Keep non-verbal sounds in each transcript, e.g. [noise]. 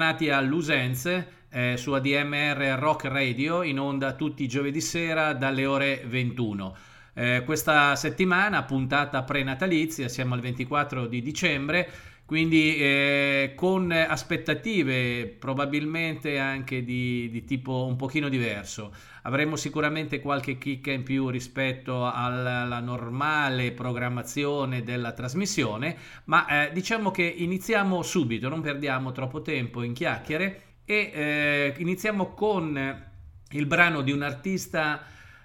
bentornati all'Usenze eh, su ADMR Rock Radio in onda tutti i giovedì sera dalle ore 21. Eh, questa settimana, puntata prenatalizia, siamo al 24 di dicembre, quindi eh, con aspettative probabilmente anche di, di, tipo un pochino diverso. Avremo sicuramente qualche chicca in più rispetto alla, normale programmazione della trasmissione, ma eh, diciamo che iniziamo subito, non perdiamo troppo tempo in chiacchiere e eh, iniziamo con il brano di un artista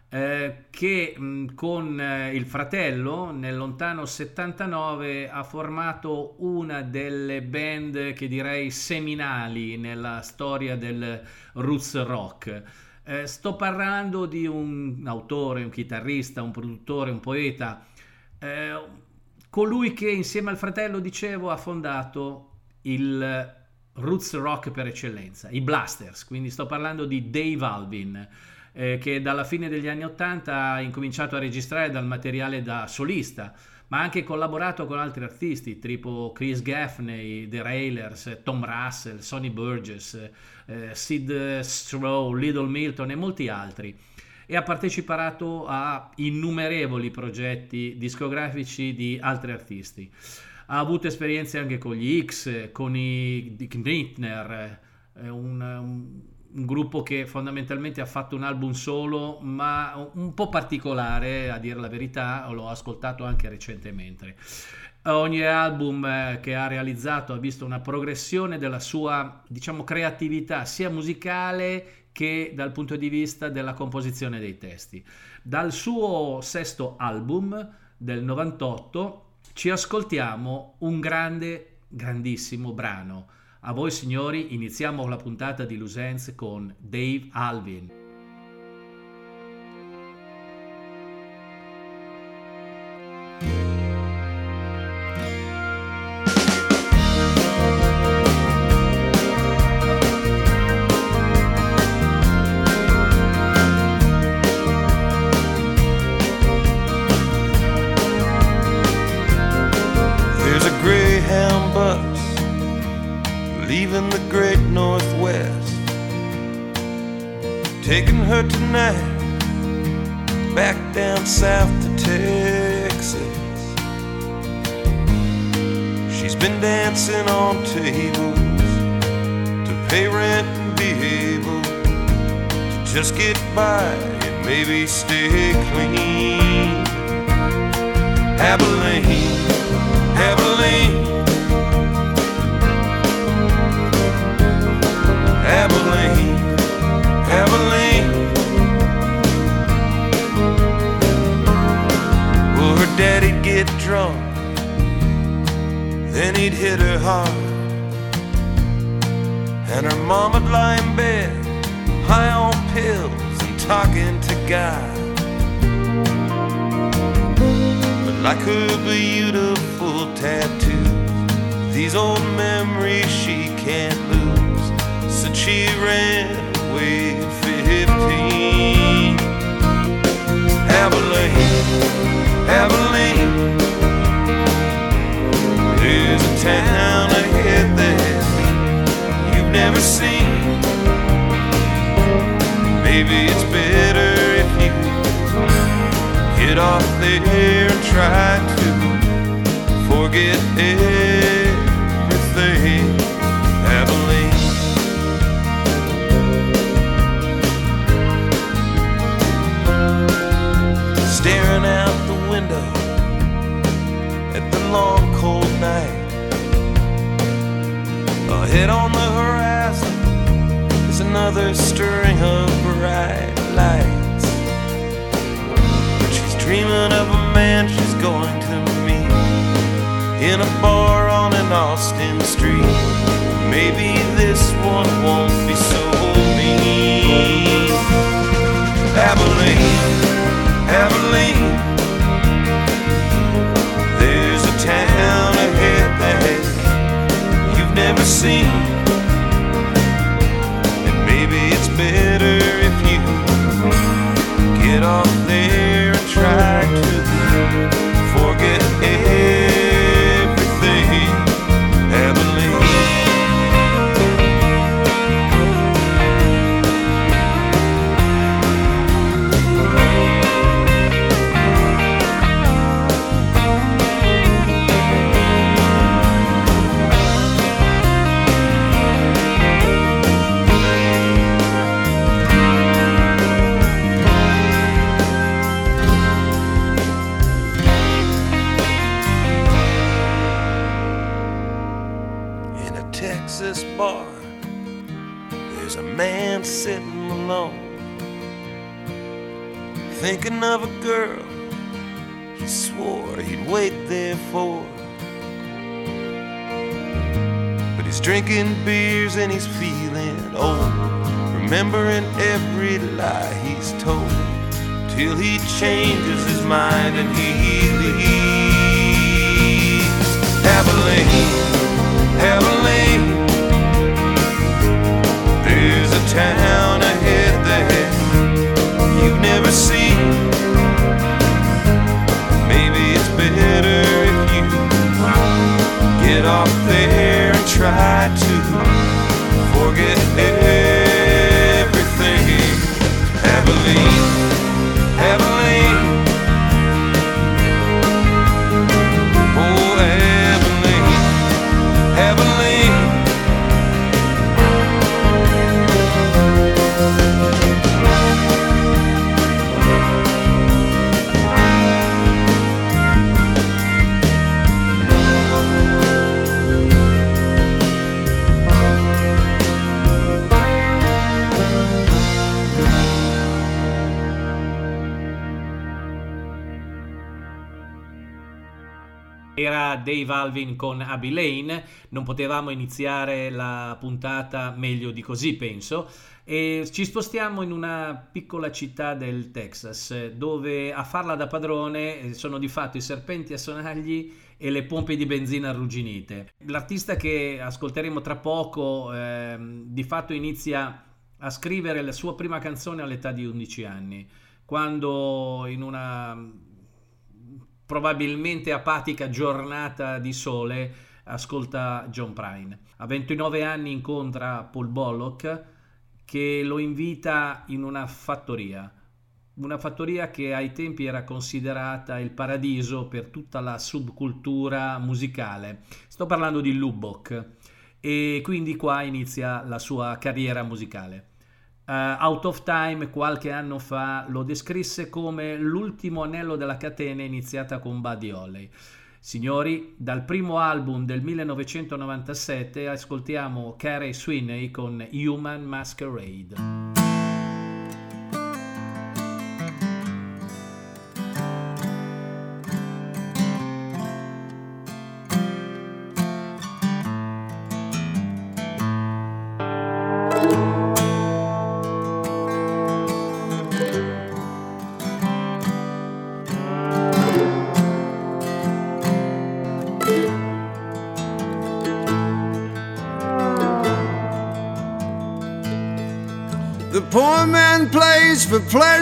eh, che mh, con eh, il fratello nel lontano 79 ha formato una delle band che direi seminali nella storia del roots rock. Eh, sto parlando di un autore, un chitarrista, un produttore, un poeta, eh, colui che insieme al fratello, dicevo, ha fondato il roots rock per eccellenza, i Blasters, quindi sto parlando di Dave Alvin eh, che dalla fine degli anni 80 ha incominciato a registrare dal materiale da solista, ma ha anche collaborato con altri artisti tipo Chris Gaffney, The Railers, Tom Russell, Sonny Burgess, eh, Sid Stroh, Little Milton e molti altri e ha partecipato a innumerevoli progetti discografici di altri artisti. Ha avuto esperienze anche con gli X, con i Dick Nittner, eh, un, un un gruppo che fondamentalmente ha fatto un album solo, ma un po' particolare, a dire la verità, l'ho ascoltato anche recentemente. Ogni album eh, che ha realizzato ha visto una progressione della sua, diciamo, creatività, sia musicale che dal punto di vista della composizione dei testi. Dal suo sesto album del 98 ci ascoltiamo un grande, grandissimo brano a voi signori iniziamo la puntata di Lusense con Dave Alvin. Dreaming of a man she's going to meet in a bar on an Austin street. Maybe this one won't be so mean. Abilene, Abilene. There's a town ahead that you've never seen. And he's feeling old, remembering every lie he's told, till he changes his mind and he Era Dave Alvin con Abby Lane, non potevamo iniziare la puntata meglio di così, penso. E ci spostiamo in una piccola città del Texas, dove a farla da padrone sono di fatto i serpenti a sonagli e le pompe di benzina arrugginite. L'artista che ascolteremo tra poco, ehm, di fatto inizia a scrivere la sua prima canzone all'età di 11 anni, quando in una probabilmente apatica giornata di sole ascolta John Prine. A 29 anni incontra Paul Bullock che lo invita in una fattoria, una fattoria che ai tempi era considerata il paradiso per tutta la subcultura musicale. Sto parlando di Lubbock e quindi qua inizia la sua carriera musicale. Uh, Out of Time qualche anno fa lo descrisse come l'ultimo anello della catena iniziata con Buddy Holly. Signori, dal primo album del 1997 ascoltiamo Carey Sweeney con Human Masquerade.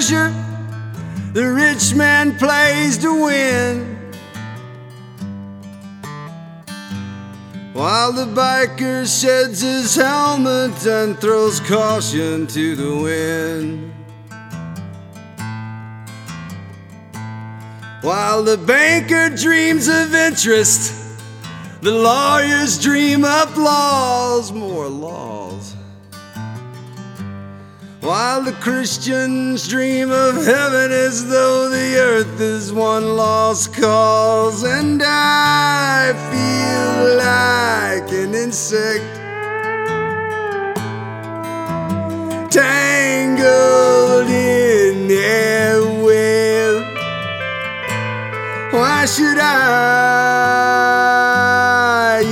Pleasure, the rich man plays to win. While the biker sheds his helmet and throws caution to the wind. While the banker dreams of interest, the lawyers dream up laws, more laws. While the Christians dream of heaven as though the earth is one lost cause, and I feel like an insect tangled in their web. Why should I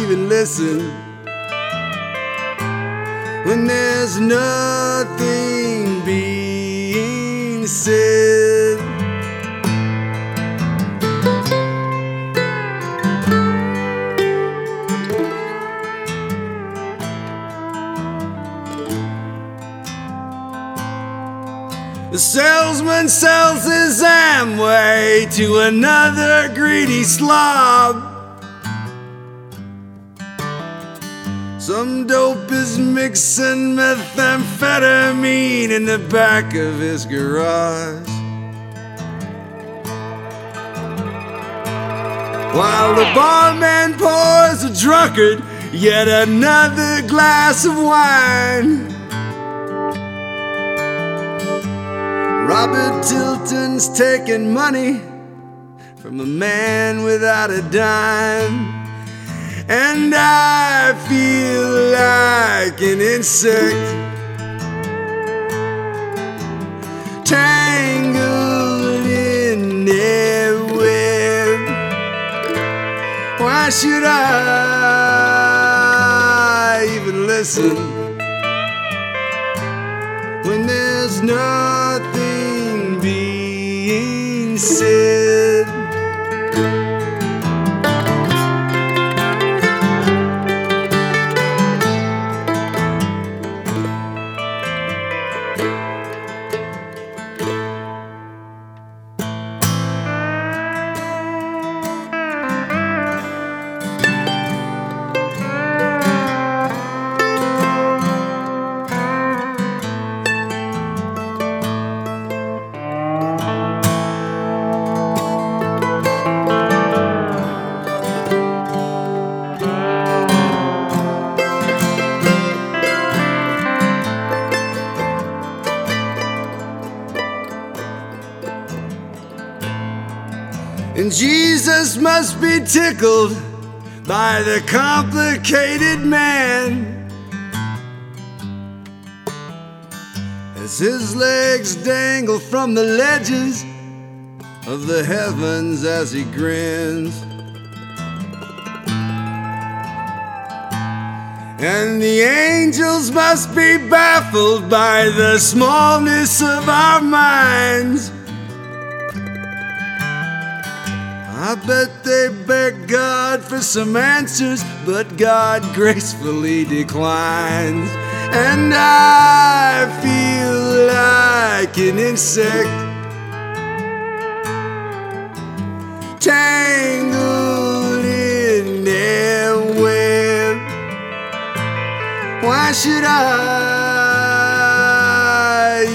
even listen when there's nothing The salesman sells his Amway to another greedy slob. Some dope is mixing methamphetamine in the back of his garage. While the barman pours a drunkard yet another glass of wine. Robert Tilton's taking money from a man without a dime. And I feel like an insect tangled in their web. Why should I even listen when there's nothing being said? Must be tickled by the complicated man. As his legs dangle from the ledges of the heavens as he grins. And the angels must be baffled by the smallness of our minds. I bet they beg God for some answers, but God gracefully declines. And I feel like an insect tangled in their web. Why should I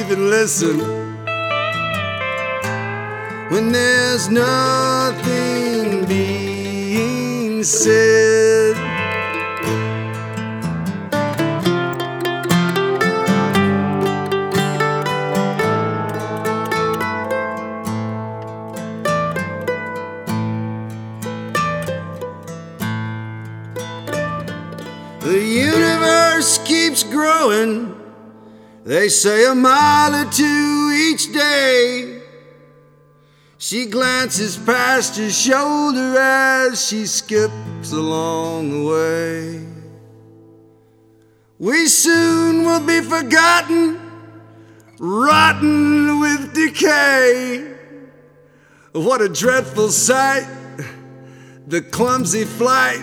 even listen? when there's nothing said. The universe keeps growing. They say a mile or two each day. She glances past her shoulder as she skips along the way. We soon will be forgotten, rotten with decay. What a dreadful sight, the clumsy flight,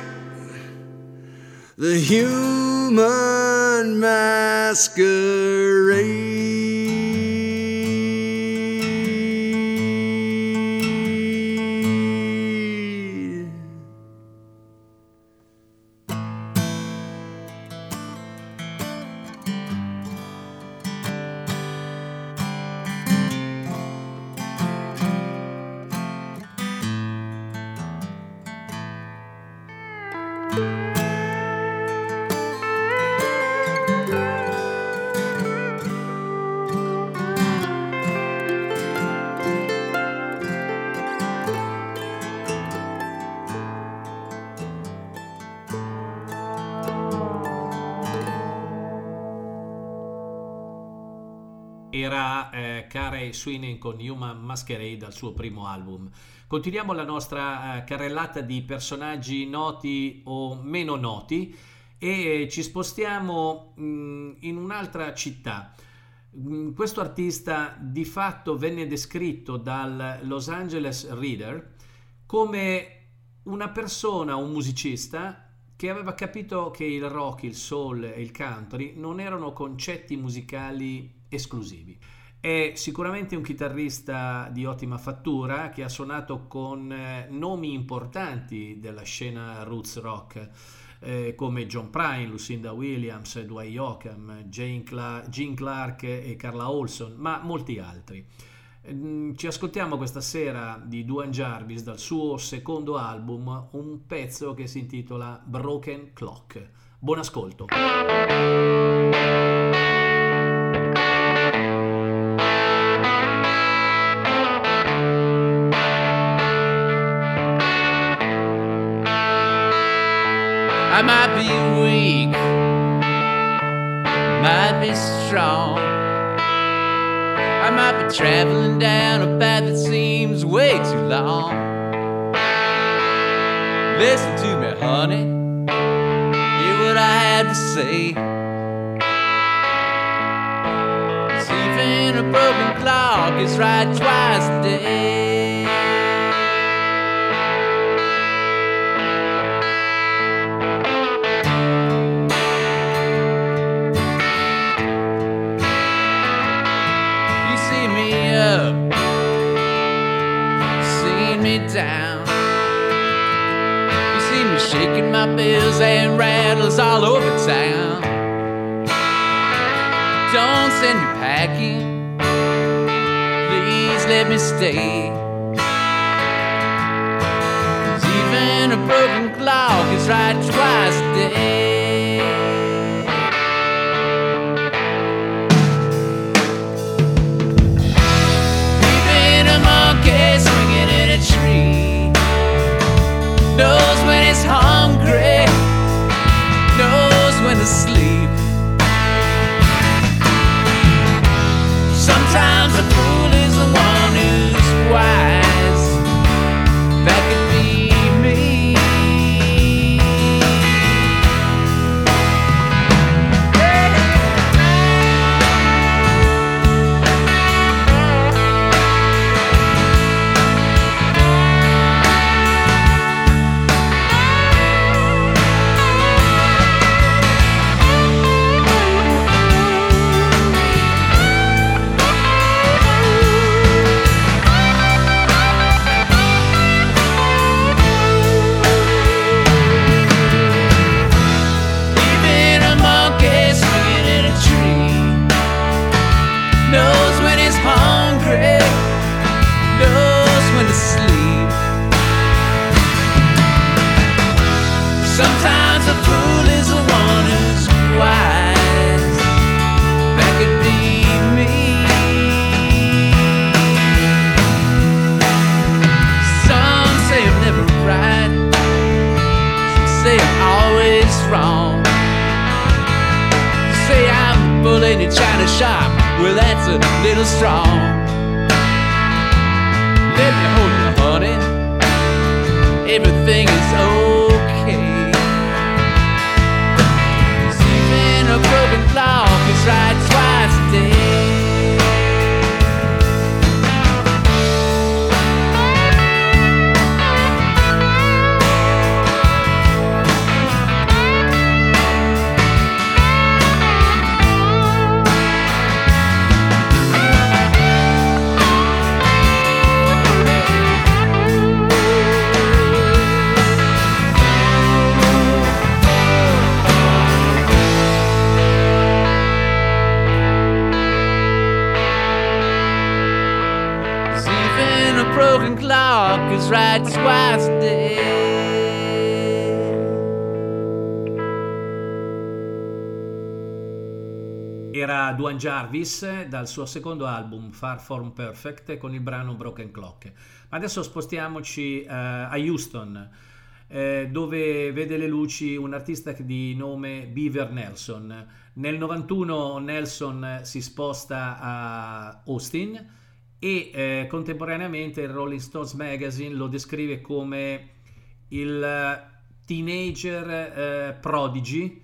the human masquerade. Con Human Masquerade dal suo primo album. Continuiamo la nostra eh, carrellata di personaggi noti o meno noti e ci spostiamo mm, in un'altra città. Mm, questo artista di fatto venne descritto dal Los Angeles Reader come una persona, un musicista che aveva capito che il rock, il soul e il country non erano concetti musicali esclusivi. È sicuramente un chitarrista di ottima fattura che ha suonato con eh, nomi importanti della scena roots rock eh, come John Prine, Lucinda Williams, Dwight Yoakam, Gene Clark e Carla Olson, ma molti altri. Ehm, ci ascoltiamo questa sera di Duan Jarvis dal suo secondo album un pezzo che si intitola Broken Clock. Buon ascolto. Might be weak, might be strong. I might be traveling down a path that seems way too long. Listen to me, honey. Hear what I had to say. even a broken clock is right twice a day. Stay. Cause even a broken clock is right twice a day. Dal suo secondo album Far From Perfect con il brano Broken Clock. Ma adesso spostiamoci uh, a Houston. eh, dove vede le luci un artista di nome Beaver Nelson. Nel 91 Nelson si sposta a Austin e eh, contemporaneamente il Rolling Stones Magazine lo descrive come il teenager eh, prodigy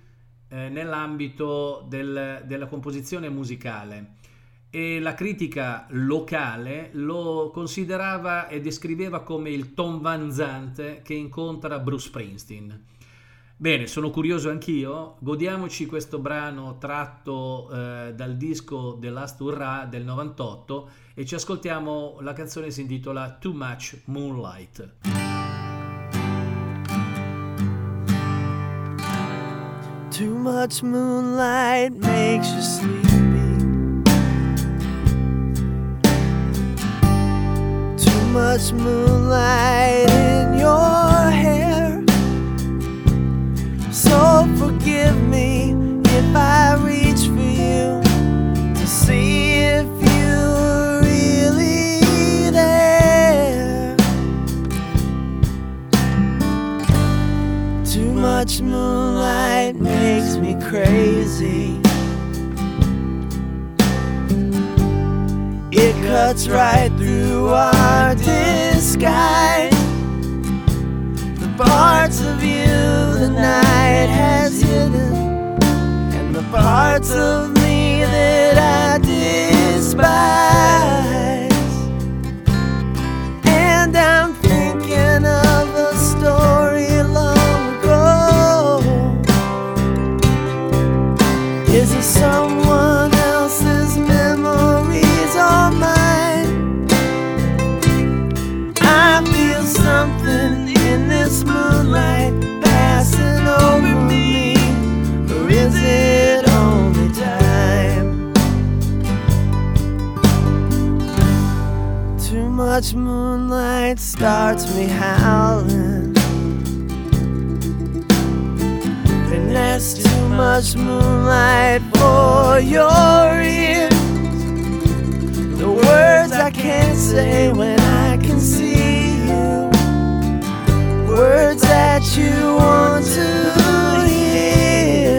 eh, nell'ambito del, della composizione musicale e la critica locale lo considerava e descriveva come il Tom Van Zandt che incontra Bruce Springsteen. Bene, sono curioso anch'io, godiamoci questo brano tratto eh, dal disco The Last Hurrah del 98 e ci ascoltiamo la canzone si intitola Too Much Moonlight. Too much moonlight makes you sleep. Much moonlight in your hair. So forgive me if I reach for you to see if you're really there. Too much moonlight makes me crazy. Cuts right through our disguise. The parts of you the night has hidden, and the parts of me that I despise. Much moonlight starts me howling. And there's too much moonlight for your ears. The words I can't say when I can see you. Words that you want to hear.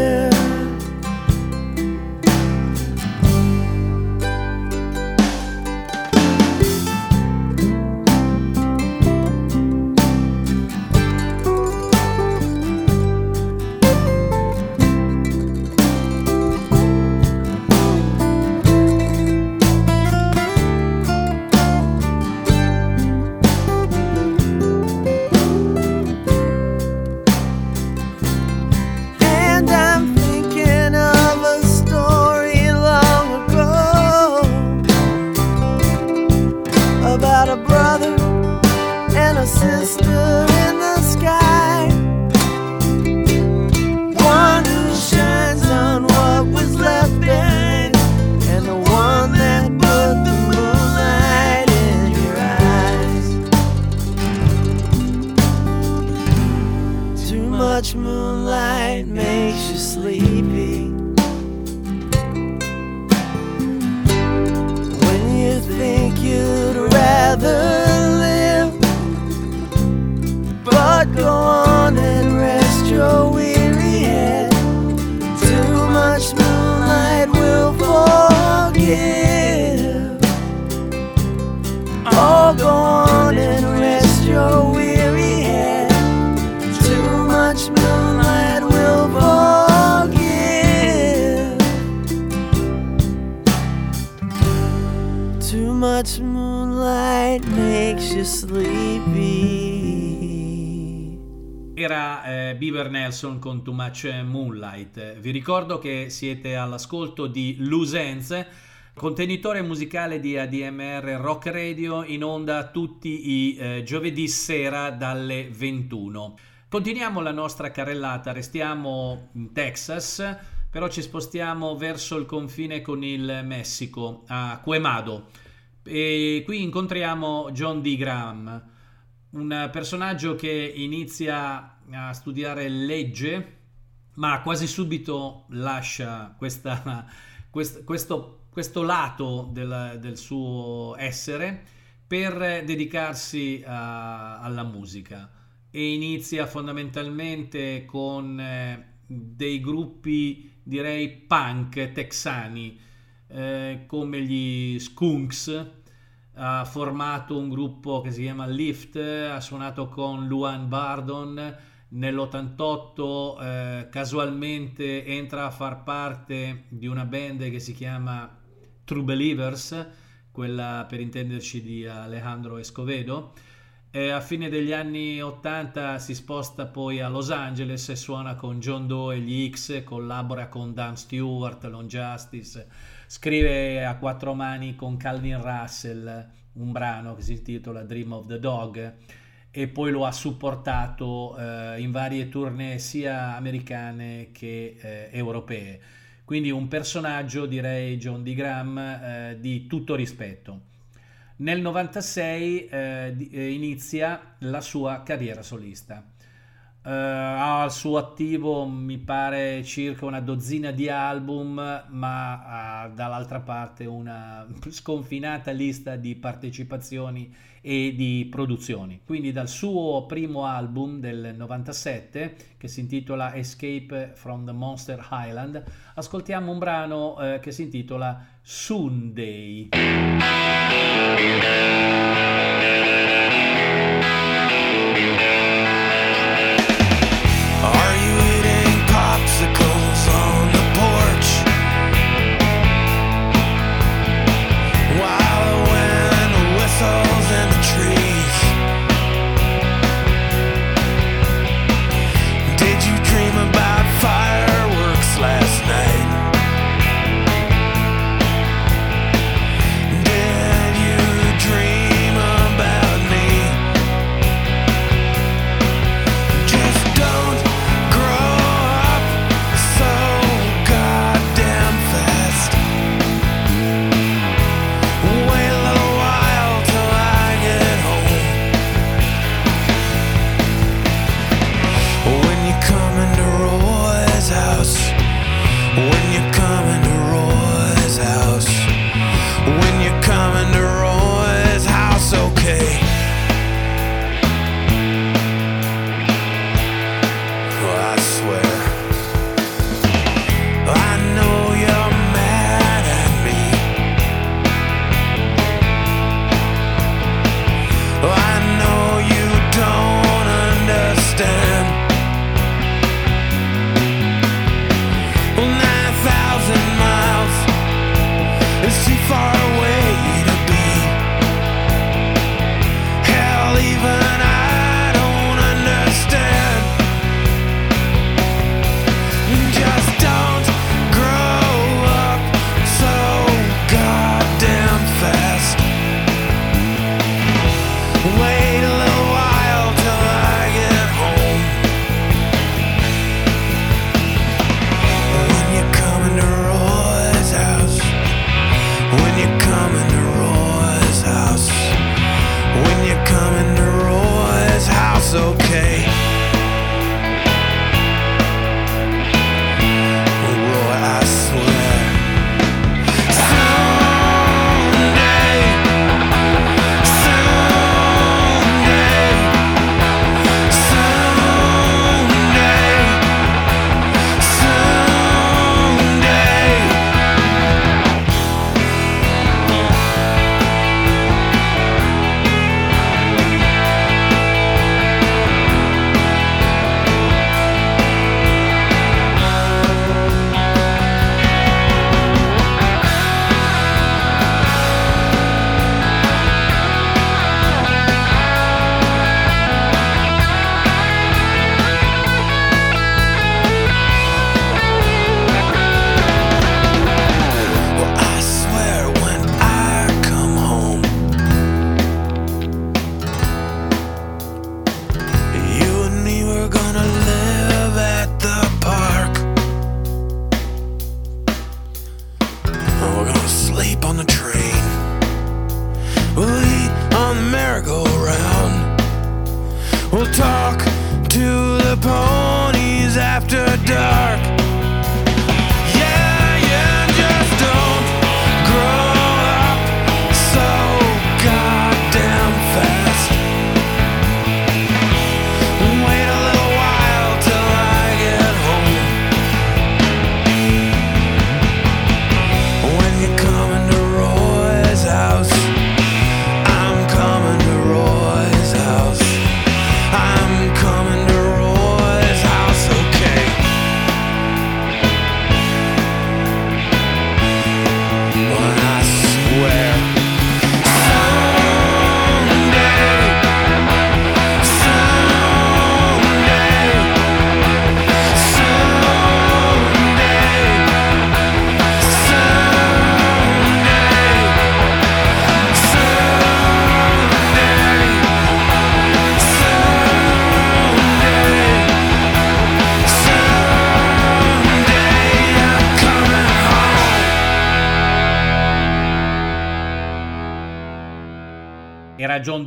Nelson con Too Much Moonlight. Vi ricordo che siete all'ascolto di Lusenze, contenitore musicale di ADMR Rock Radio in onda tutti i eh, giovedì sera dalle 21. Continuiamo la nostra carrellata, restiamo in Texas, però ci spostiamo verso il confine con il Messico, a Quemado. E qui incontriamo John D. Graham, un personaggio che inizia a studiare legge, ma quasi subito lascia questa, [laughs] quest- questo, questo lato del, del suo essere per dedicarsi a- alla musica. e inizia fondamentalmente con eh, dei gruppi direi punk texani eh, come gli Skunks ha formato un gruppo che si chiama Lift ha suonato con Luan Bardon nell'88 eh, casualmente entra a far parte di una band che si chiama True Believers quella per intenderci di Alejandro Escovedo e a fine degli anni 80 si sposta poi a Los Angeles e suona con John Doe e gli X, collabora con Dan Stewart, Lone Justice, scrive a quattro mani con Calvin Russell un brano che si intitola Dream of the Dog e poi lo ha supportato eh, in varie tournée sia americane che eh, europee. Quindi un personaggio, direi John D. Graham, eh, di tutto rispetto. Nel 96 eh, eh, inizia la sua carriera solista. Uh, ha al suo attivo mi pare circa una dozzina di album ma ha dall'altra parte una [laughs] sconfinata lista di partecipazioni e di produzioni. Quindi dal suo primo album del 97 che si intitola Escape from the Monster Island ascoltiamo un brano uh, che si intitola Sunday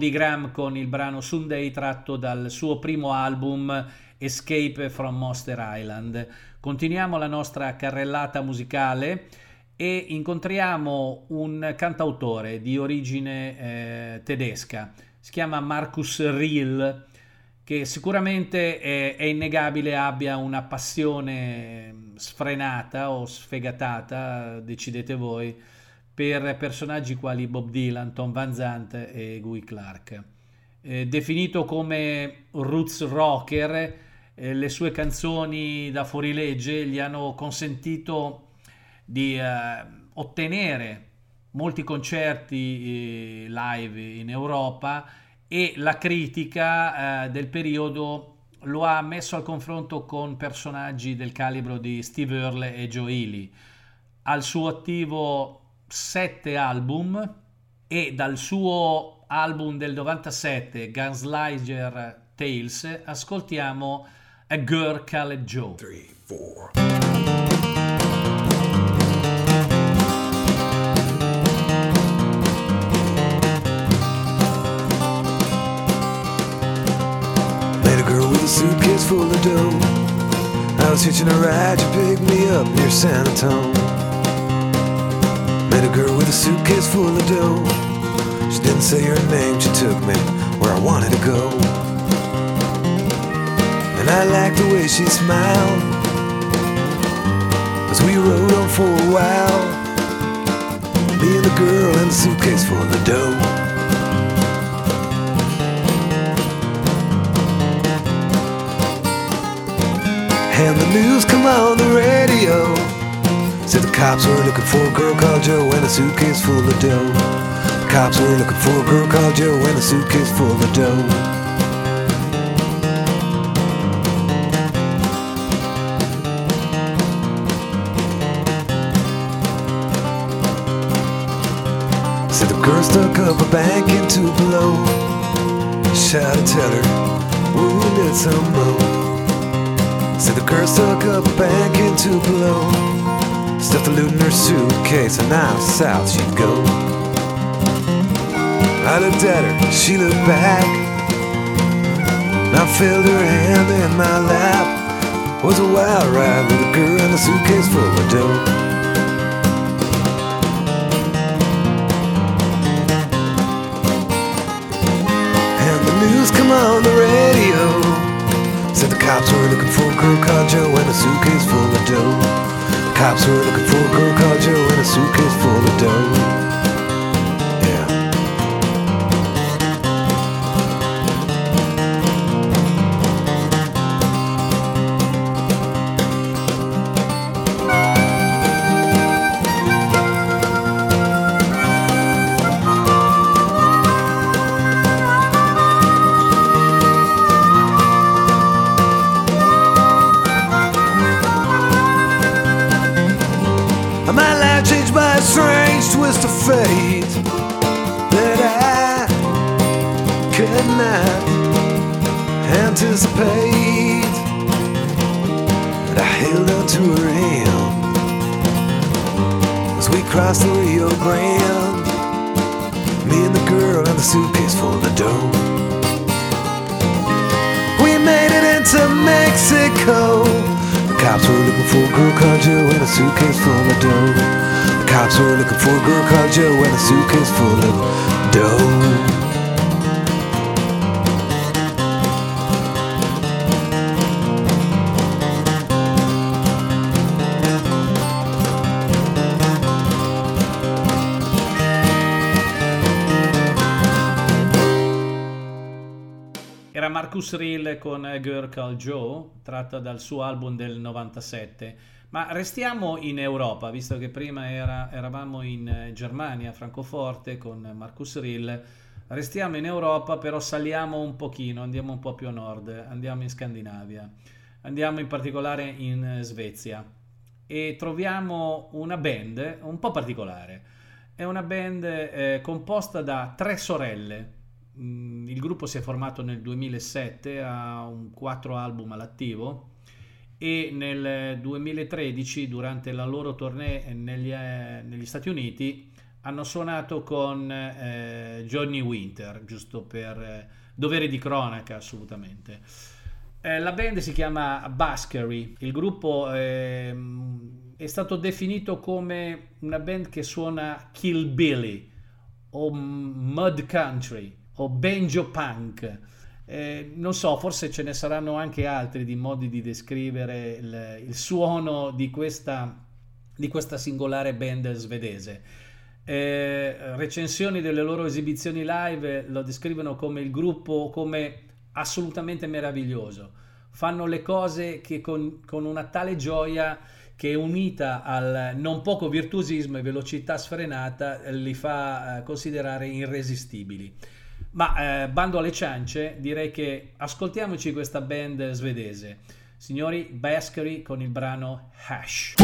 D. Graham con il brano Sunday tratto dal suo primo album Escape from Monster Island. Continuiamo la nostra carrellata musicale e incontriamo un cantautore di origine eh, tedesca, si chiama Marcus Riel, che sicuramente è, è, innegabile abbia una passione sfrenata o sfegatata, decidete voi, per personaggi quali Bob Dylan, Tom Van Zandt e Guy Clark. Eh, definito come roots rocker, eh, le sue canzoni da fuorilegge gli hanno consentito di eh, ottenere molti concerti live in Europa e la critica del periodo lo ha messo al confronto con personaggi del calibro di Steve Earle e Joe Ely. Al suo attivo sette album e dal suo album del 97 Gunslinger Tales ascoltiamo A Girl Called Joe. Three, suitcase full of dough. I was hitching a ride, you picked me up near San Antonio. Met a girl with a suitcase full of dough. She didn't say her name, she took me where I wanted to go. And I liked the way she smiled as we rode on for a while. Me and the girl and the suitcase full of dough. And the news come on the radio. Said the cops were looking for a girl called Joe and a suitcase full of dough. The cops were looking for a girl called Joe and a suitcase full of dough. Said the girl stuck up a bank in Tupelo. Shout to tell her, we need some more. Said the girl stuck up a bank in Tupelo. Stuffed the loot in her suitcase, and now south she'd go. I looked at her, she looked back. And I felt her hand in my lap. Was a wild ride with a girl and a suitcase full of dough. And the news come on the radio. Said the cops were looking for a girl called Joe and a suitcase full of dough. Cops were looking for a girl called Joe and a suitcase full of dough. paid. And I held on to her hand as we crossed the Rio Grande. Me and the girl and the suitcase full of dough. We made it into Mexico. The cops were looking for a girl called Joe and a suitcase full of dough. The cops were looking for a girl called Joe and a suitcase full of dough. Tratta dal suo album del 97. Ma restiamo in Europa, visto che prima era, eravamo in eh, Germania, Francoforte con Marcus Rill. Restiamo in Europa, però saliamo un pochino, andiamo un po' più a nord, andiamo in Scandinavia, andiamo in particolare in eh, Svezia e troviamo una band un po' particolare. È una band eh, composta da tre sorelle. Mm, il gruppo si è formato nel 2007, ha un quattro album all'attivo e nel 2013 durante la loro tournée negli, eh, negli Stati Uniti hanno suonato con eh, Johnny Winter, giusto per eh, dovere di cronaca assolutamente. Eh, la band si chiama Baskery, il gruppo ehm, è stato definito come una band che suona Kill Billy o Mud Country o Banjo Punk. Eh, non so, forse ce ne saranno anche altri di modi di descrivere il, il suono di questa, di questa singolare band svedese. Eh, recensioni delle loro esibizioni live lo descrivono come il gruppo come assolutamente meraviglioso. Fanno le cose che con, con una tale gioia che unita al non poco virtuosismo e velocità sfrenata li fa eh, considerare irresistibili. Ma eh, bando alle ciance, direi che ascoltiamoci questa band svedese. Signori, Baskery con il brano Hash.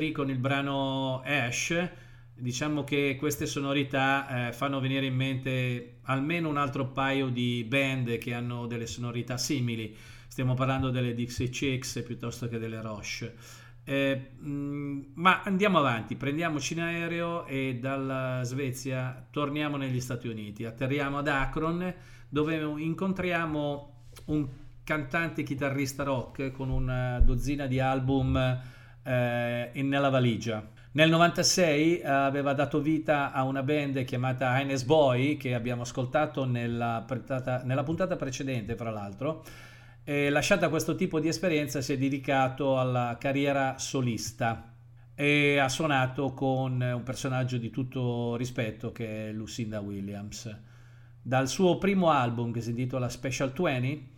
Maskery con il brano Ash. Diciamo che queste sonorità eh, fanno venire in mente almeno un altro paio di band che hanno delle sonorità simili. Stiamo parlando delle Dixie Chicks piuttosto che delle Roche. Eh, mh, mm, ma andiamo avanti, prendiamoci in aereo e dalla Svezia torniamo negli Stati Uniti. Atterriamo ad Akron dove incontriamo un cantante chitarrista rock con una dozzina di album eh, nella valigia. Nel 96 aveva dato vita a una band chiamata Ines Boy che abbiamo ascoltato nella puntata, nella puntata precedente, fra l'altro. E lasciata questo tipo di esperienza si è dedicato alla carriera solista e ha suonato con un personaggio di tutto rispetto che è Lucinda Williams. Dal suo primo album che si intitola Special 20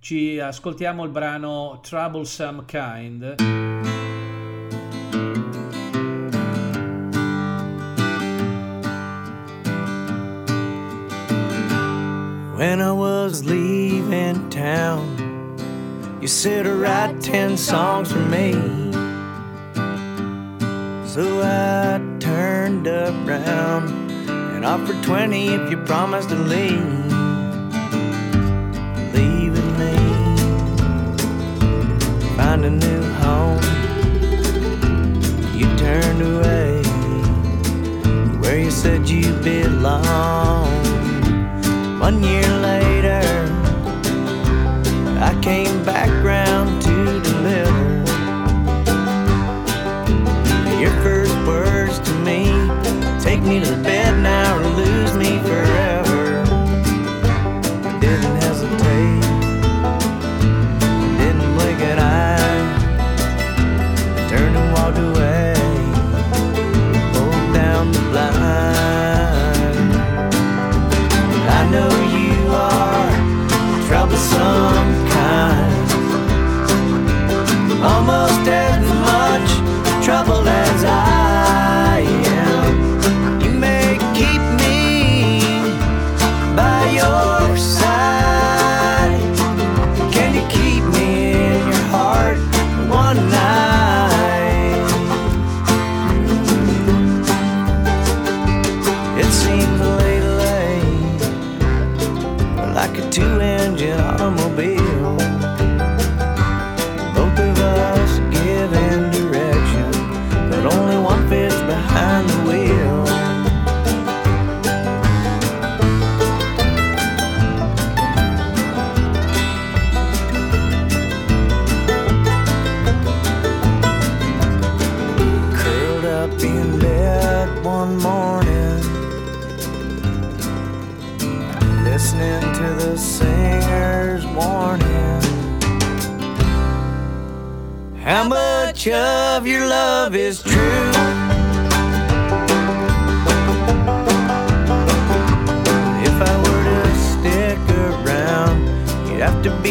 ci ascoltiamo il brano Troublesome Kind. When I was leaving town, you said to write ten songs for me. So I turned around and offered twenty if you promised to leave. Leaving me, find a new home. You turned away where you said you belong. One year later, I came back round to deliver your first words to me. Take me to the bed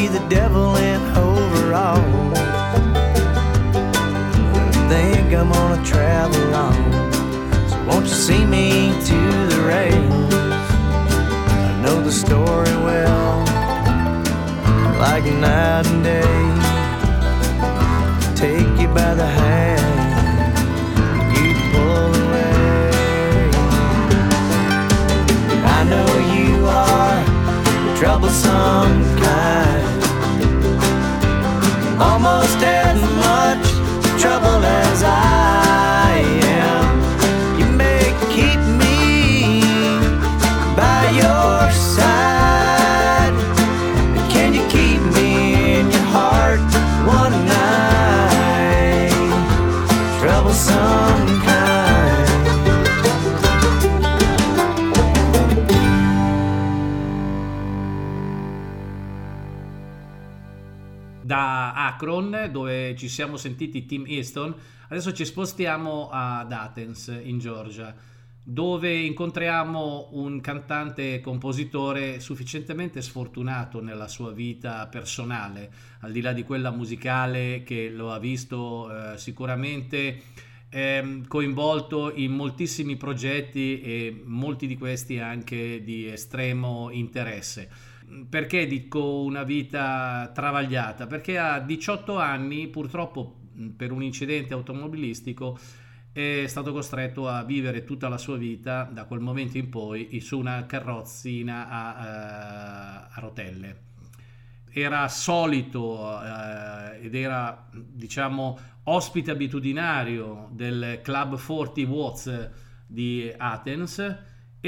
the devil in overalls. Think I'm gonna travel on. So won't you see me to the rails? I know the story well, like night and day. Take you by the hand, you ci siamo sentiti Tim Easton, adesso ci spostiamo ad Athens, in Georgia, dove incontriamo un cantante e compositore sufficientemente sfortunato nella sua vita personale, al di là di quella musicale che lo ha visto eh, sicuramente ehm, coinvolto in moltissimi progetti e molti di questi anche di estremo interesse. Perché dico una vita travagliata? Perché a 18 anni, purtroppo per un incidente automobilistico, è stato costretto a vivere tutta la sua vita, da quel momento in poi, su una carrozzina a, eh, a rotelle. Era solito eh, ed era, diciamo, ospite abitudinario del Club 40 Watts di Athens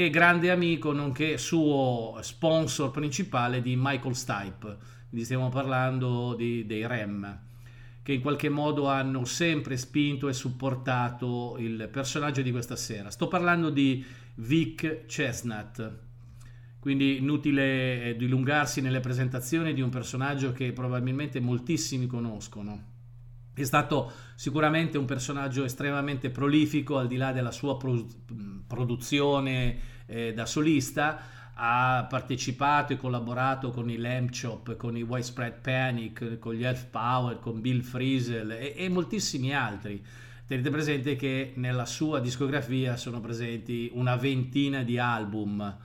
e grande amico nonché suo sponsor principale di Michael Stipe, quindi stiamo parlando di- dei REM, che in qualche modo hanno sempre spinto e supportato il personaggio di questa sera. Sto parlando di Vic Chestnut. Quindi inutile eh, dilungarsi nelle presentazioni di un personaggio che probabilmente moltissimi conoscono. È stato sicuramente un personaggio estremamente prolifico al di là della sua pro- produzione eh, da solista, ha partecipato e collaborato con i Lamb Chop, con i Widespread Panic, con gli Elf Power, con Bill Frisell e, e moltissimi altri. Tenete presente che nella sua discografia sono presenti una ventina di album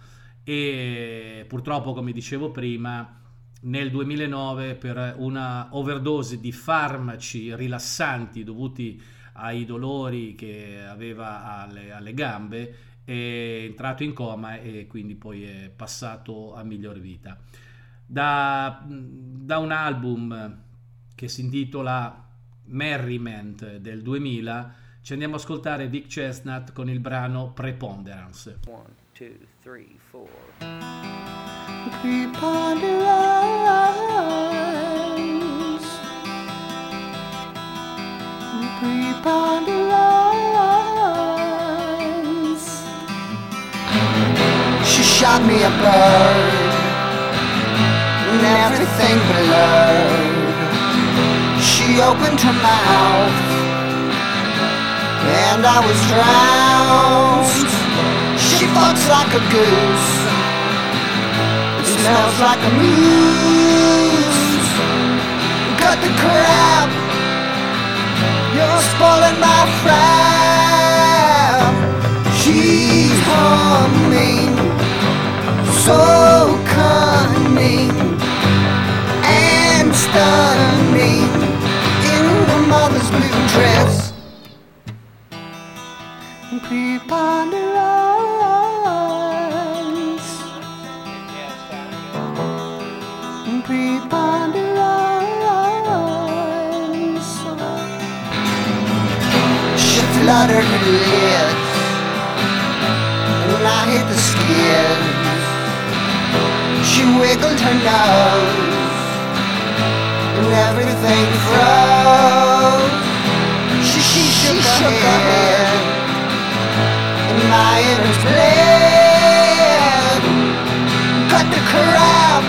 e purtroppo, come dicevo prima, nel 2009 per una overdose di farmaci rilassanti dovuti ai dolori che aveva alle, alle gambe è entrato in coma e quindi poi è passato a miglior vita. Da, da un album che si intitola Merriment del 2000 ci andiamo a ascoltare Vic Chestnut con il brano Preponderance. One, two, three, four. Preponderance. Preponderance. Shot me a bird and everything blurred. She opened her mouth and I was drowned. She fucks like a goose. It smells like a moose. Cut the crap. You're spoiling my frown. She's humming, so cunning and stunning in her mother's blue dress. Preponderance. Preponderance. She fluttered her lids, and I hit the skin. Wiggled her nose, and everything froze. She, she, she shook her head, and my innards bled. Cut the crap,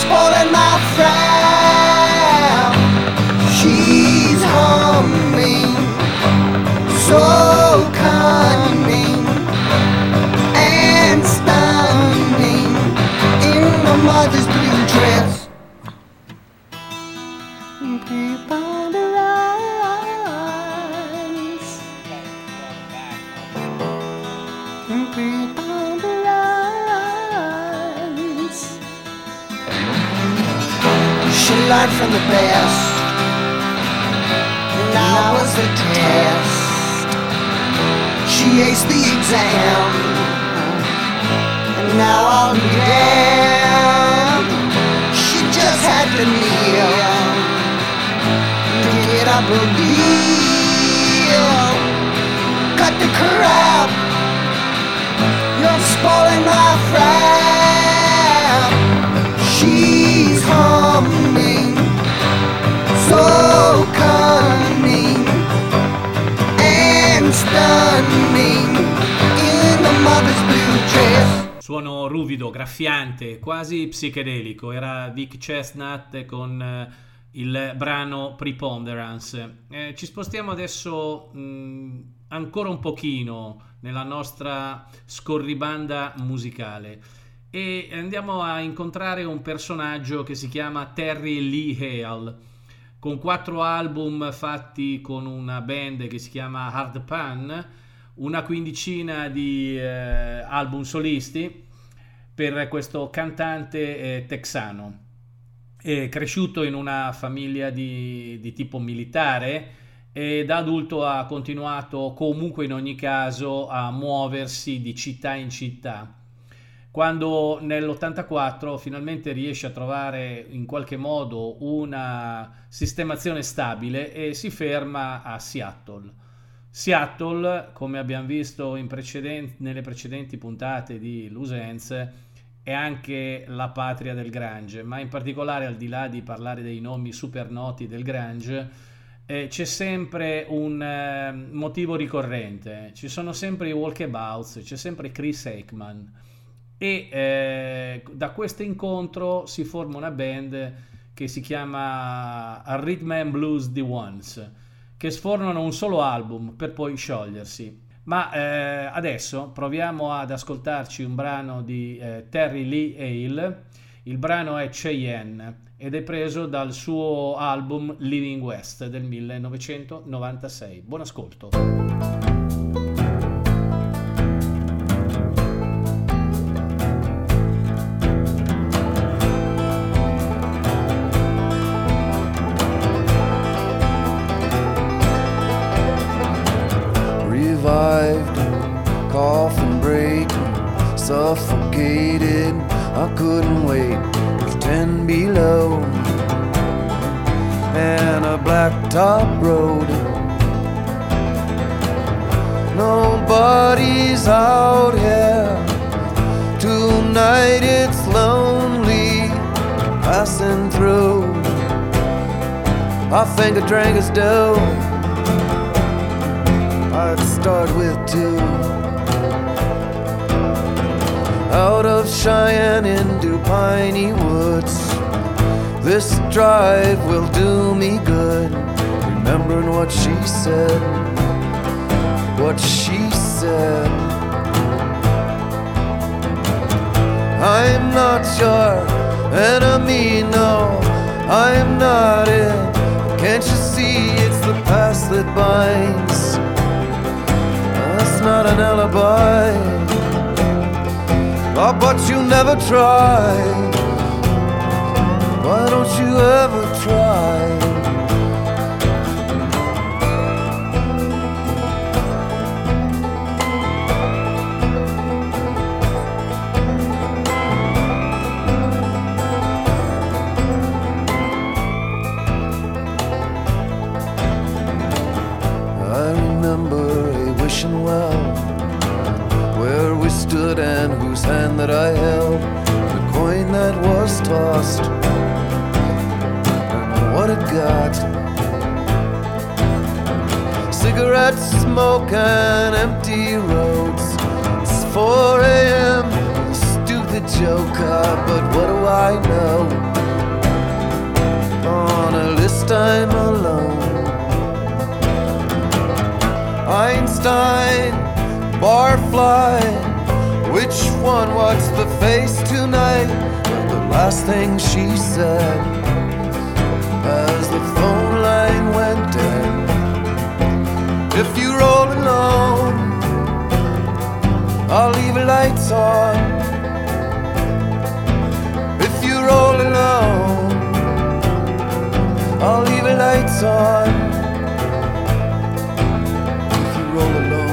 spoiling my frown. She's humming, so cunning learned from the best. Now was the test. She aced the exam. And now I'll be damned. She just had to kneel to get up a deal. Cut the crap. You're spoiling my frown. She's humming, Suono ruvido, graffiante, quasi psichedelico. Era Vic Chestnut con eh, il brano Preponderance. Eh, ci spostiamo adesso mh, ancora un pochino nella nostra scorribanda musicale e andiamo a incontrare un personaggio che si chiama Terry Lee Hale con quattro album fatti con una band che si chiama Hard Pan, una quindicina di eh, album solisti per questo cantante eh, texano. È cresciuto in una famiglia di, di tipo militare e da adulto ha continuato comunque in ogni caso a muoversi di città in città. Quando nell'84 finalmente riesce a trovare in qualche modo una sistemazione stabile e si ferma a Seattle. Seattle, come abbiamo visto in preceden- nelle precedenti puntate di Lusense, è anche la patria del Grange, ma in particolare al di là di parlare dei nomi super noti del Grange, eh, c'è sempre un eh, motivo ricorrente, ci sono sempre i walkabouts, c'è sempre Chris Aikman e eh, da questo incontro si forma una band che si chiama Rhythm and Blues The Ones, che sfornano un solo album per poi sciogliersi. Ma eh, adesso proviamo ad ascoltarci un brano di eh, Terry Lee Hale. Il brano è Cheyenne ed è preso dal suo album Living West del 1996. Buon ascolto. I think I drank his dough. I'd start with two. Out of Cheyenne into piney woods. This drive will do me good. Remembering what she said. What she said. I'm not your enemy, no. I'm not it. Can't you see it's the past that binds? That's not an alibi. Oh, but you never try. Why don't you ever try? Roads. It's 4 a.m. Stupid joke, ah, but what do I know? On a list I'm alone. Einstein, Barfly, which one? What's the face tonight? The last thing she said as the phone line went dead. If you roll alone, I'll leave the lights on. If you roll alone, I'll leave the lights on. If you roll alone.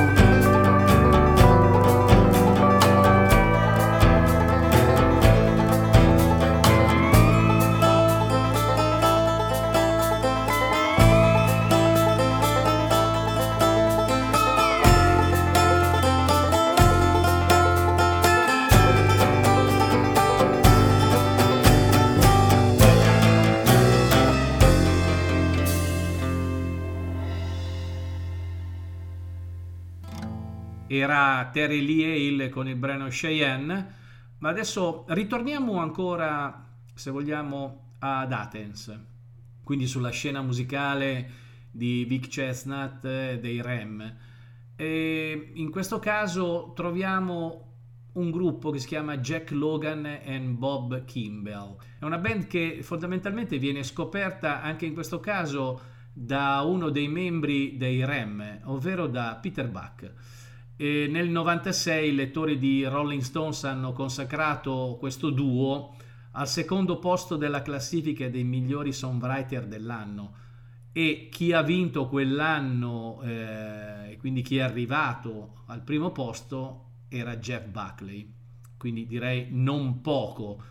Era Terry Lee Hale con il brano Cheyenne, ma adesso ritorniamo ancora, se vogliamo, ad Athens, quindi sulla scena musicale di Vic Chestnut dei Rem. E in questo caso troviamo un gruppo che si chiama Jack Logan and Bob Kimball. È una band che fondamentalmente viene scoperta anche in questo caso da uno dei membri dei Rem, ovvero da Peter Buck. E nel 96 i lettori di Rolling Stones hanno consacrato questo duo al secondo posto della classifica dei migliori songwriter dell'anno. E chi ha vinto quell'anno eh, quindi chi è arrivato al primo posto era Jeff Buckley. Quindi direi non poco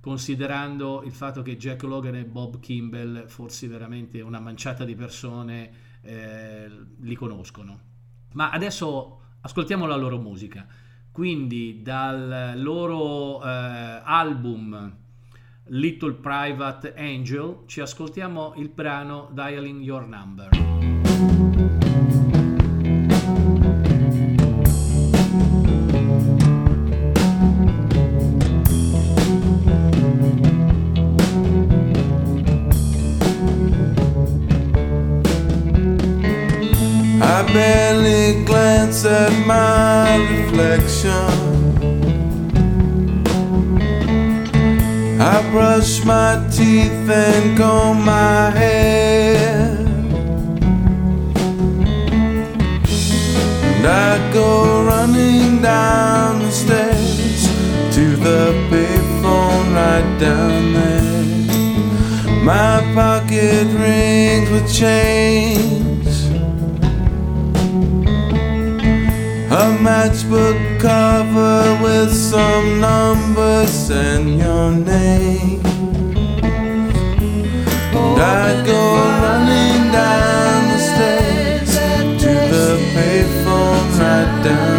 considerando il fatto che Jack Logan e Bob Kimball forse veramente una manciata di persone eh, li conoscono. Ma adesso ascoltiamo la loro musica. Quindi dal loro eh, album Little Private Angel ci ascoltiamo il brano Dialing Your Number. Barely glance at my reflection. I brush my teeth and comb my hair. And I go running down the stairs to the payphone right down there. My pocket rings with change. A matchbook cover with some numbers and your name. And I'd go running down the stairs to the payphone right down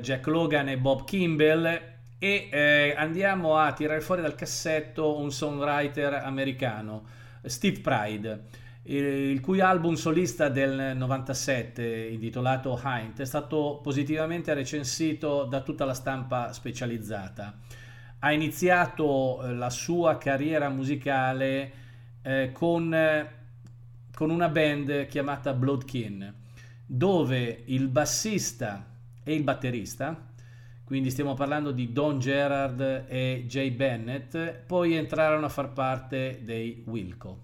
Jack Logan e Bob Kimball e eh, andiamo a tirare fuori dal cassetto un songwriter americano, Steve Pride, il cui album solista del 97, intitolato Hind, è stato positivamente recensito da tutta la stampa specializzata. Ha iniziato eh, la sua carriera musicale eh, con, con una band chiamata Bloodkin, dove il bassista e il batterista, quindi stiamo parlando di Don Gerard e Jay Bennett, poi entrarono a far parte dei Wilco.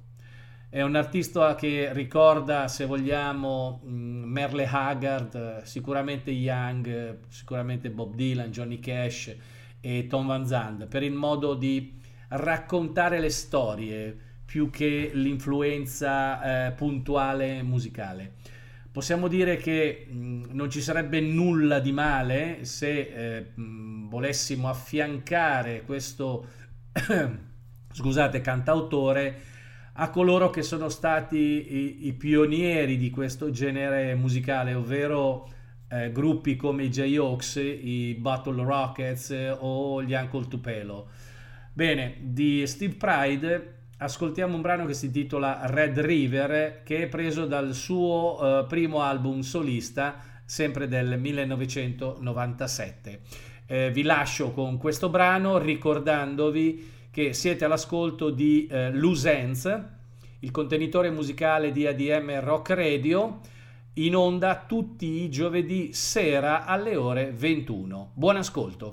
È un artista che ricorda, se vogliamo, mh, Merle Haggard, sicuramente Young, sicuramente Bob Dylan, Johnny Cash e Tom Van Zandt, per il modo di raccontare le storie più che l'influenza eh, puntuale musicale. Possiamo dire che mh, non ci sarebbe nulla di male se eh, mh, volessimo affiancare questo [coughs] scusate, cantautore a coloro che sono stati i, i pionieri di questo genere musicale, ovvero eh, gruppi come i J-Hawks, i Battle Rockets eh, o gli Uncle Tupelo. Bene, di Steve Pride ascoltiamo un brano che si intitola Red River, che è preso dal suo eh, primo album solista, sempre del 1997. Eh, vi lascio con questo brano ricordandovi che siete all'ascolto di eh, Lusenz, il contenitore musicale di ADM Rock Radio, in onda tutti i giovedì sera alle ore 21. Buon ascolto.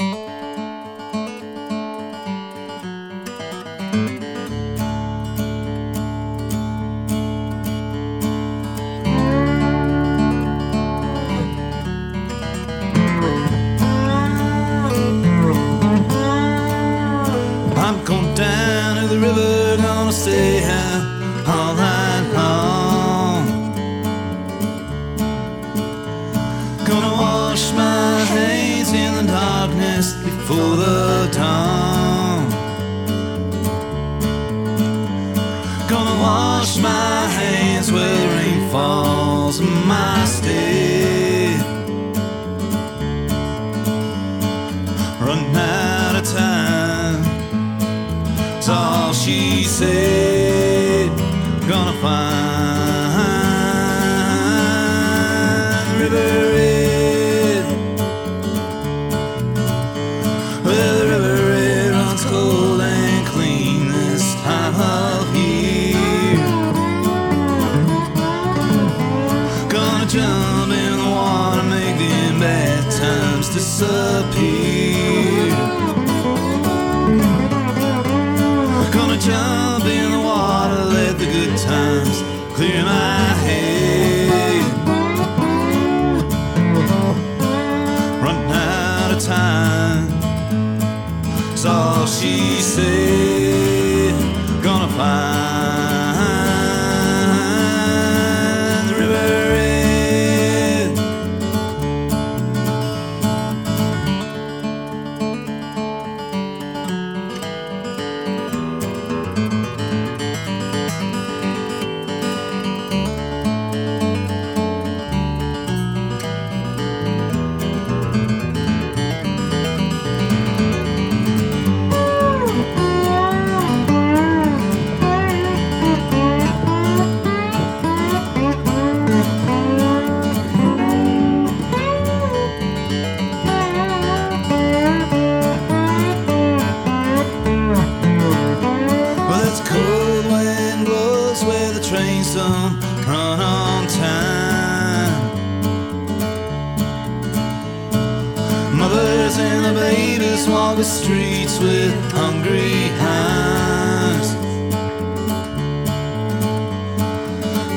Babies walk the streets with hungry eyes.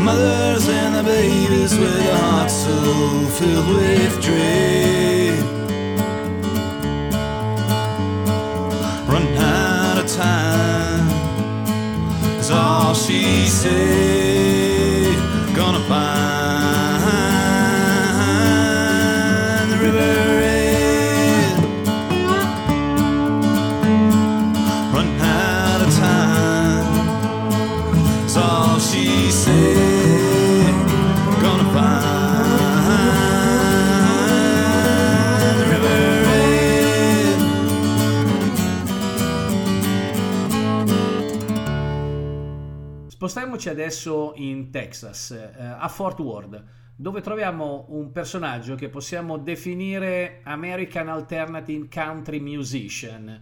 Mothers and the babies with hearts so filled with dread. Run out of time is all she said. Spostiamoci adesso in Texas, eh, a Fort Worth, dove troviamo un personaggio che possiamo definire American Alternative Country Musician.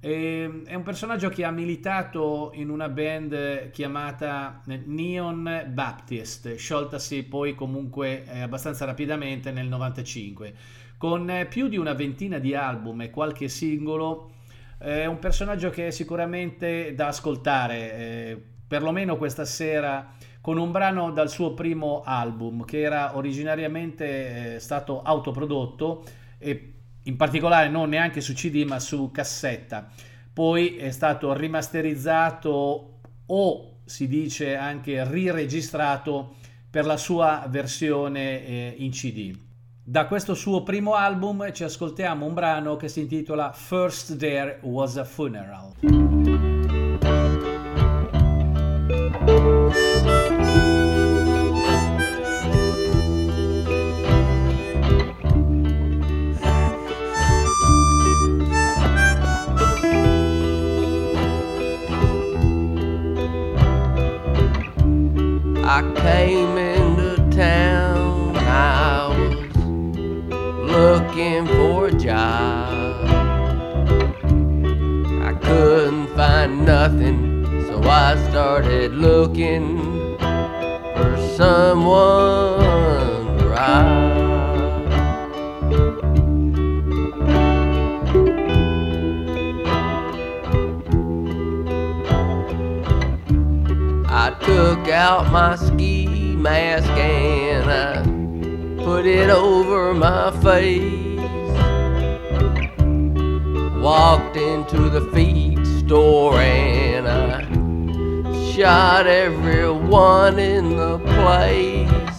E- È un personaggio che ha militato in una band chiamata Neon Baptist, scioltasi poi comunque eh, abbastanza rapidamente nel 95, con eh, più di una ventina di album e qualche singolo. È un personaggio che è sicuramente da ascoltare, eh, perlomeno questa sera, con un brano dal suo primo album, che era originariamente eh, stato autoprodotto e in particolare non neanche su CD ma su cassetta. Poi è stato rimasterizzato o si dice anche riregistrato per la sua versione eh, in CD. Da questo suo primo album ci ascoltiamo un brano che si intitola First There Was a Funeral. I came into town. I was looking for a job. I couldn't find nothing, so I started looking for someone to ride. Took out my ski mask and I put it over my face. Walked into the feed store and I shot everyone in the place.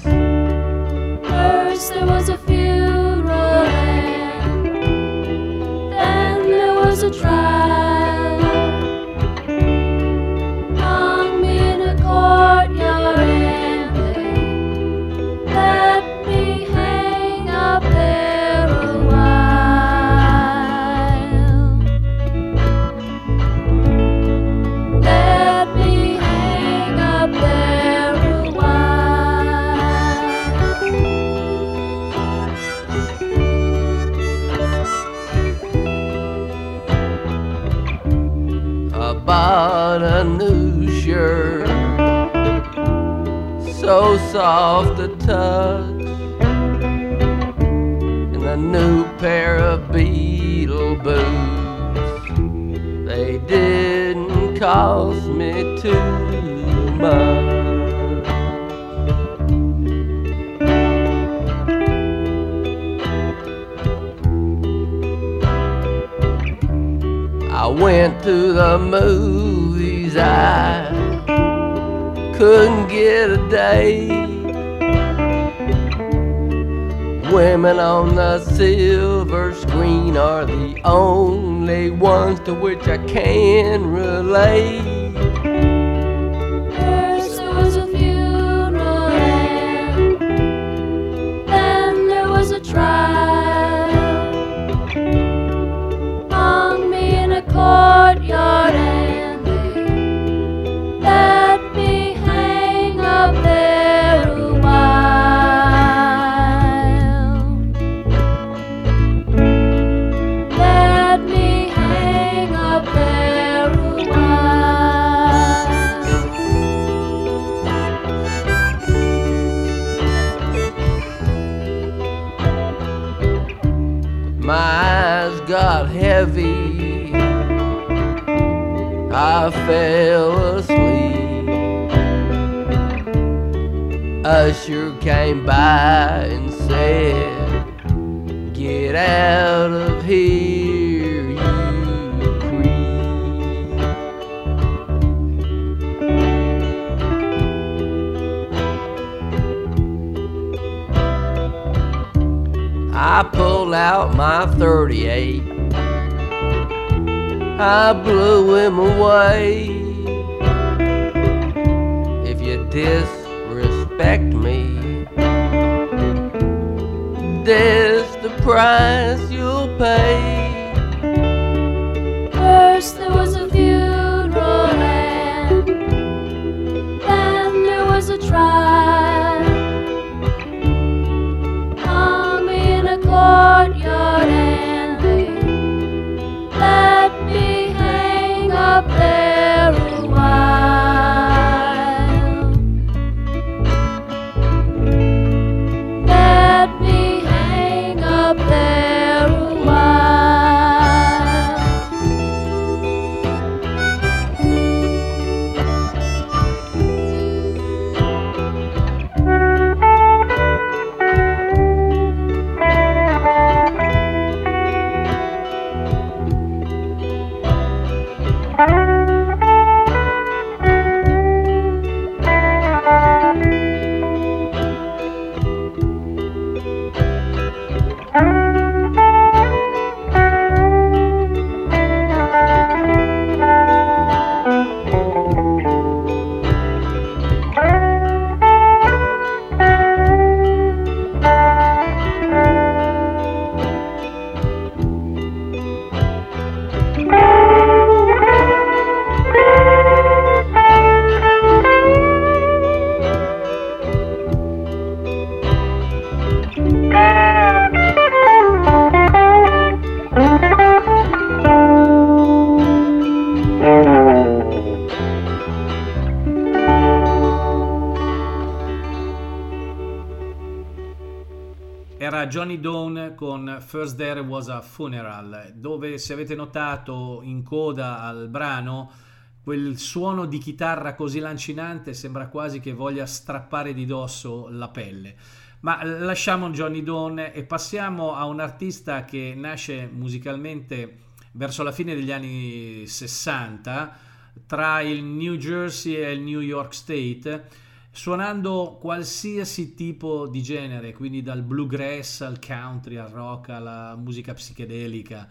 First There Was a Funeral, dove se avete notato in coda al brano quel suono di chitarra così lancinante sembra quasi che voglia strappare di dosso la pelle. Ma lasciamo Johnny Dawn e passiamo a un artista che nasce musicalmente verso la fine degli anni 60 tra il New Jersey e il New York State suonando qualsiasi tipo di genere, quindi dal bluegrass al country al rock alla musica psichedelica,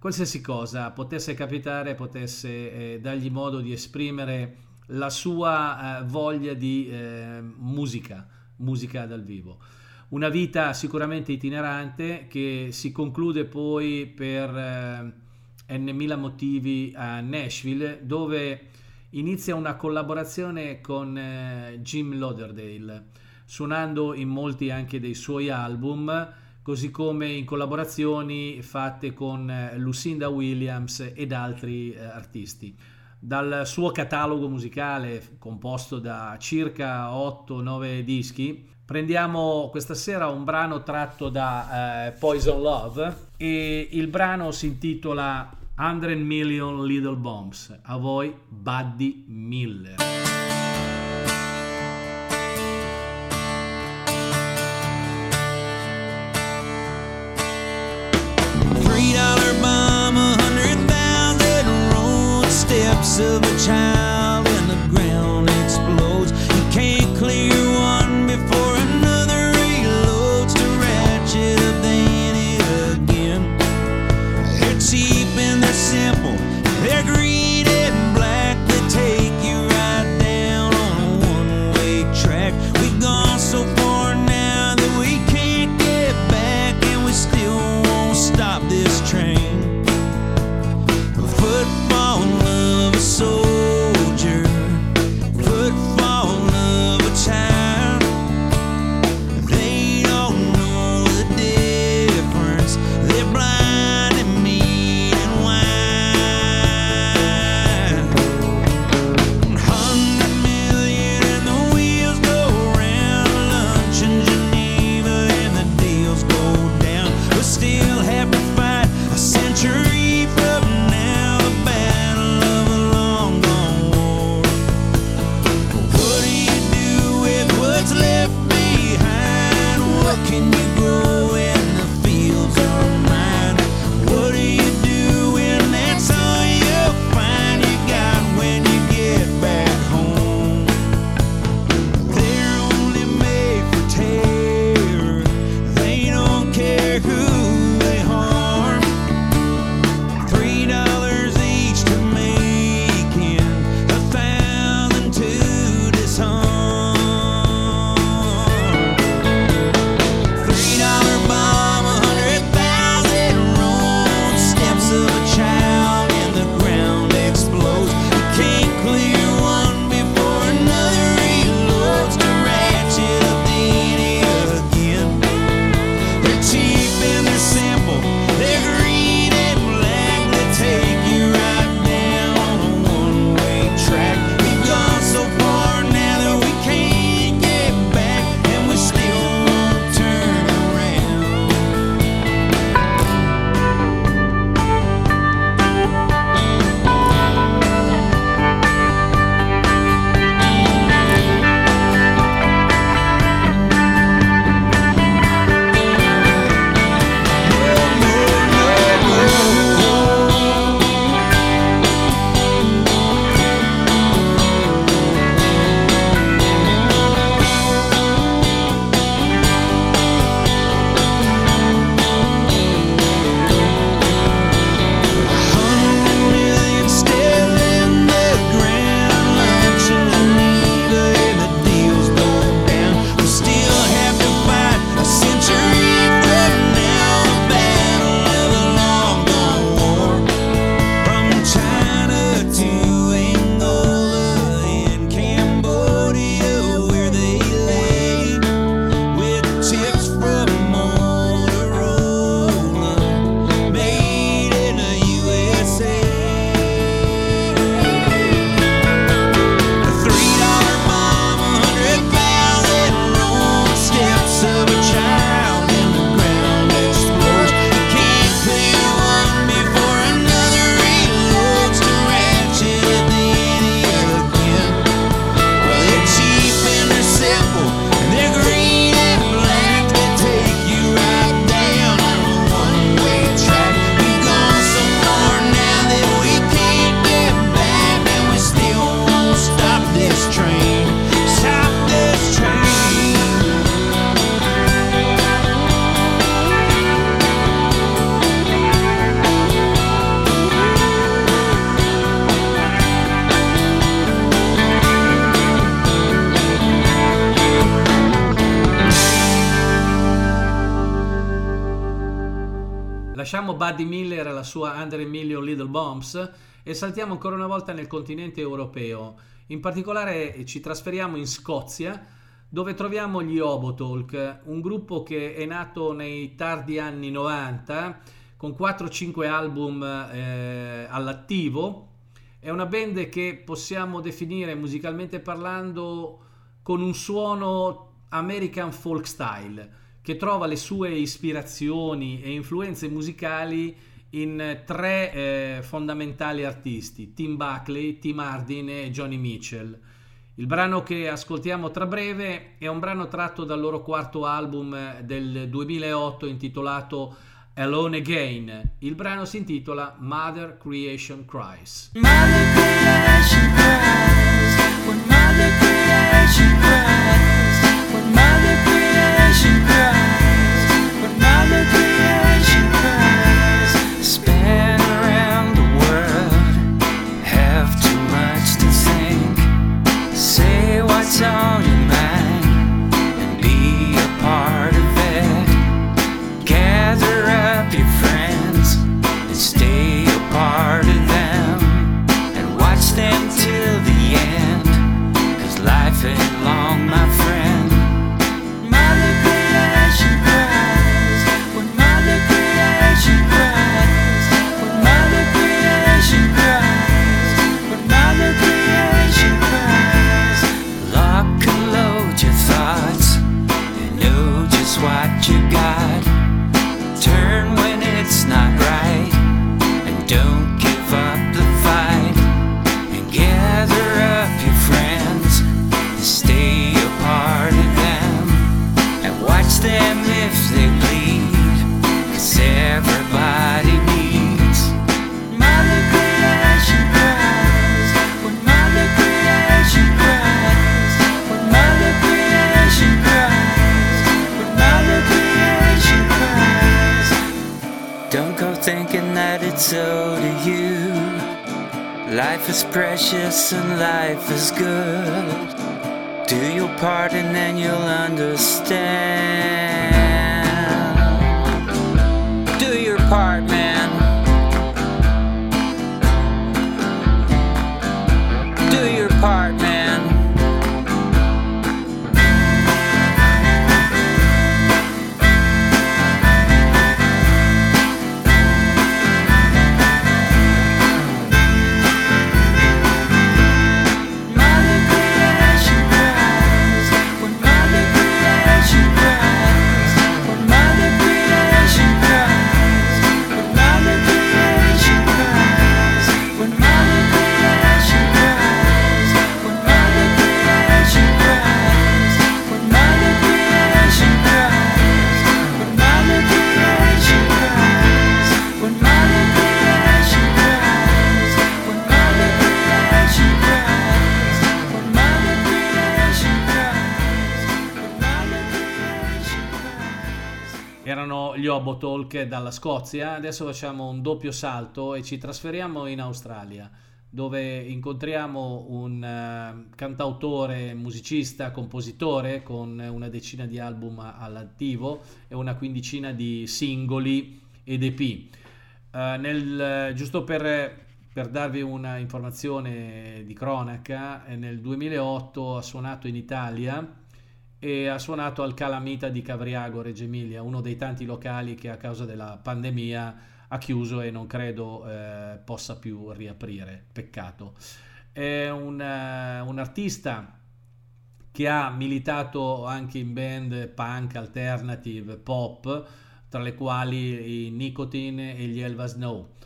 qualsiasi cosa potesse capitare, potesse eh, dargli modo di esprimere la sua eh, voglia di eh, musica, musica dal vivo. Una vita sicuramente itinerante che si conclude poi per eh, n mila motivi a Nashville, dove inizia una collaborazione con eh, Jim Lauderdale, suonando in molti anche dei suoi album, così come in collaborazioni fatte con eh, Lucinda Williams ed altri eh, artisti. Dal suo catalogo musicale, composto da circa 8-9 dischi, prendiamo questa sera un brano tratto da eh, Poison Love e il brano si intitola 100 Million Little Bombs. A voi Buddy Miller. of a child. e saltiamo ancora una volta nel continente europeo. In particolare eh, ci trasferiamo in Scozia dove troviamo gli Obotalk, un gruppo che è nato nei tardi anni 90 con 4-5 album eh, all'attivo. È una band che possiamo definire musicalmente parlando con un suono American folk style che trova le sue ispirazioni e influenze musicali in tre eh, fondamentali artisti, Tim Buckley, Tim Hardin e Johnny Mitchell. Il brano che ascoltiamo tra breve è un brano tratto dal loro quarto album del 2008 intitolato Alone Again. Il brano si intitola Mother Creation Cries. Mother creation cries. When mother creation cries. Precious and life is good. Do your part and then you'll understand. Obotalk dalla Scozia, adesso facciamo un doppio salto e ci trasferiamo in Australia, dove incontriamo un eh, cantautore, musicista, compositore con una decina di album all'attivo e una quindicina di singoli ed EP. Eh, nel- giusto per, per darvi una informazione di cronaca, eh, nel 2008 ha suonato in Italia e ha suonato al Calamita di Cavriago, Reggio Emilia, uno dei tanti locali che a causa della pandemia ha chiuso e non credo eh, possa più riaprire. Peccato. È un, eh, un artista che ha militato anche in band punk, alternative, pop, tra le quali i Nicotine e gli Elva Snow.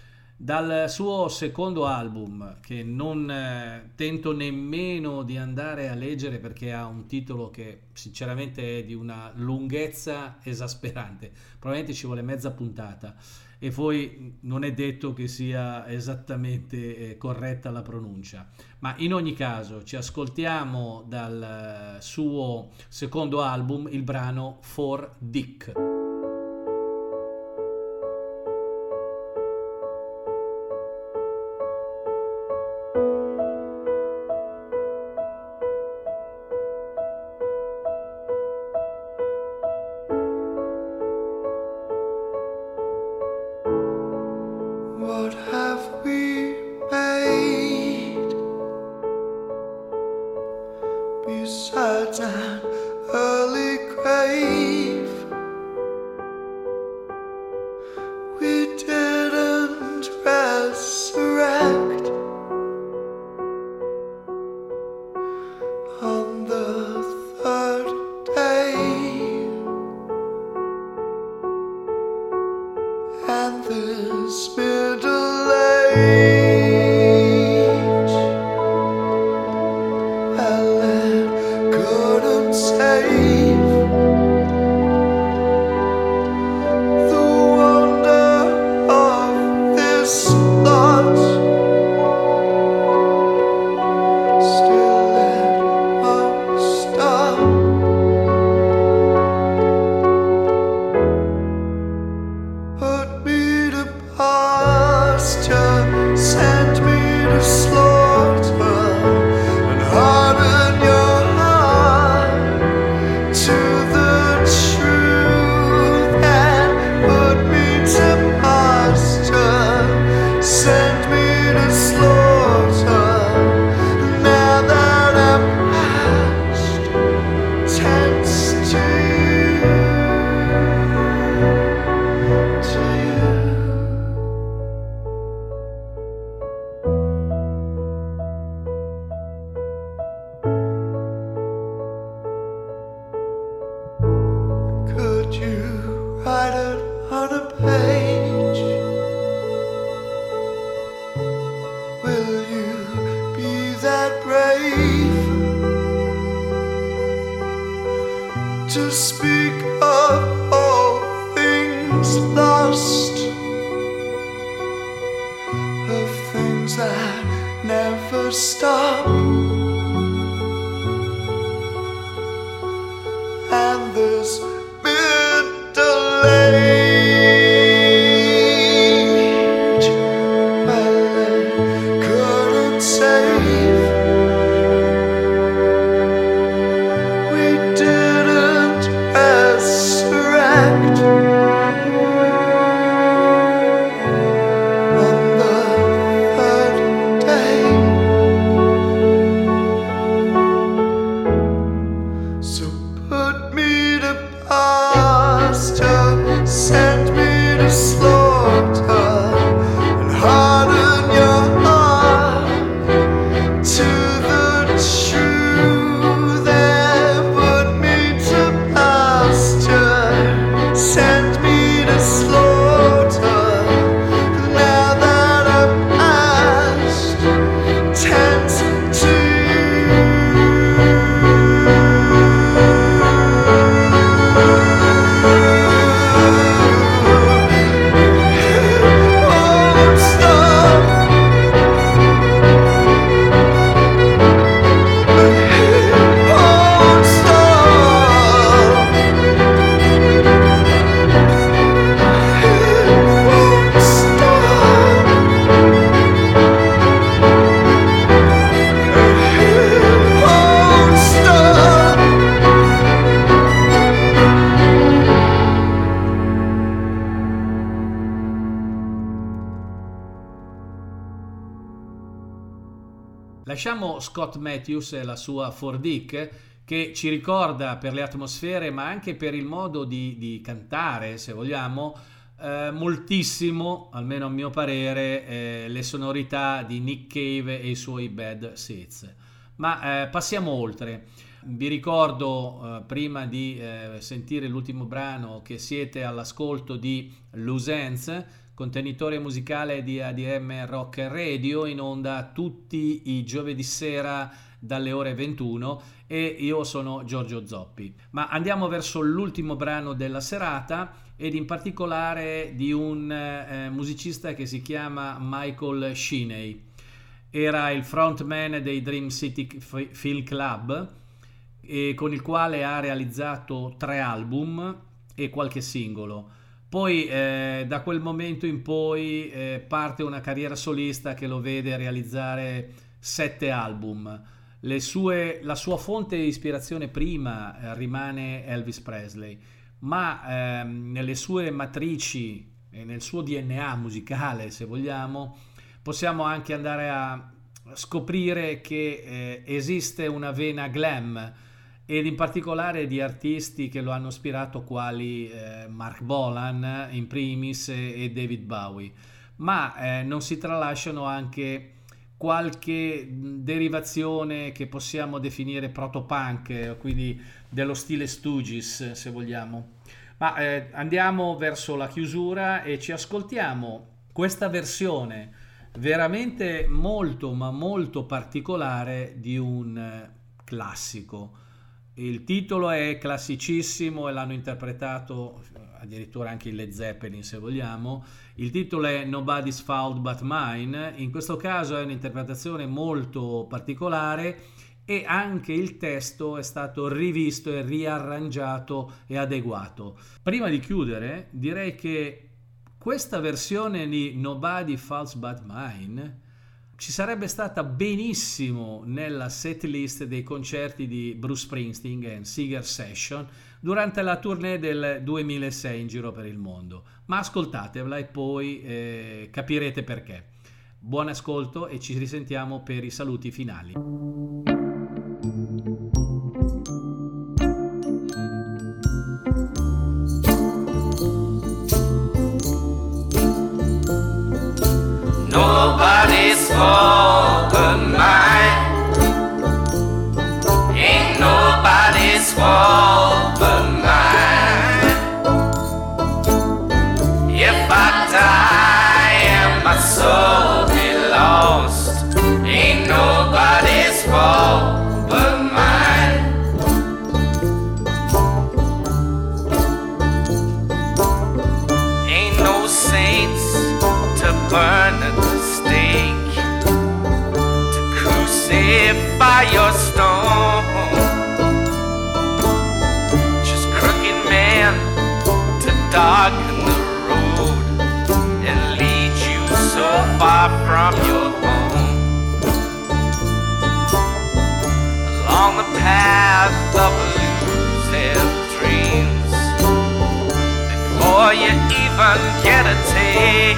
Dal suo secondo album, che non eh, tento nemmeno di andare a leggere perché ha un titolo che sinceramente è di una lunghezza esasperante, probabilmente ci vuole mezza puntata e poi non è detto che sia esattamente eh, corretta la pronuncia. Ma in ogni caso ci ascoltiamo dal eh, suo secondo album il brano For Dick. Matthews e la sua Fordic che ci ricorda per le atmosfere ma anche per il modo di, di cantare, se vogliamo, eh, moltissimo, almeno a mio parere, eh, le sonorità di Nick Cave e i suoi Bad Seeds. Ma eh, passiamo oltre. Vi ricordo, eh, prima di eh, sentire l'ultimo brano, che siete all'ascolto di Lusenz, contenitore musicale di ADM Rock Radio, in onda tutti i giovedì sera dalle ore 21 e io sono Giorgio Zoppi. Ma andiamo verso l'ultimo brano della serata ed in particolare di un eh, musicista che si chiama Michael Shiney. Era il frontman dei Dream City Film Club con il quale ha realizzato tre album e qualche singolo. Poi eh, da quel momento in poi eh, parte una carriera solista che lo vede realizzare sette album. Sue, la sua fonte di ispirazione prima eh, rimane Elvis Presley, ma ehm, nelle sue matrici e nel suo DNA musicale, se vogliamo, possiamo anche andare a scoprire che eh, esiste una vena glam ed in particolare di artisti che lo hanno ispirato quali eh, Mark Bolan in primis e, e David Bowie. Ma eh, non si tralasciano anche qualche derivazione che possiamo definire proto-punk quindi dello stile Stooges se vogliamo Ma eh, andiamo verso la chiusura e ci ascoltiamo questa versione veramente molto ma molto particolare di un eh, classico. Il titolo è classicissimo e l'hanno interpretato addirittura anche il Led Zeppelin se vogliamo. Il titolo è Nobody's Fault But Mine. In questo caso è un'interpretazione molto particolare e anche il testo è stato rivisto e riarrangiato e adeguato. Prima di chiudere, direi che questa versione di Nobody Falls But Mine ci sarebbe stata benissimo nella setlist dei concerti di Bruce Springsteen e Seeger Session durante la tournée del 2006 in giro per il mondo. Ma ascoltatevela e poi eh, capirete perché. Buon ascolto e ci risentiamo per i saluti finali. Nobody's fault a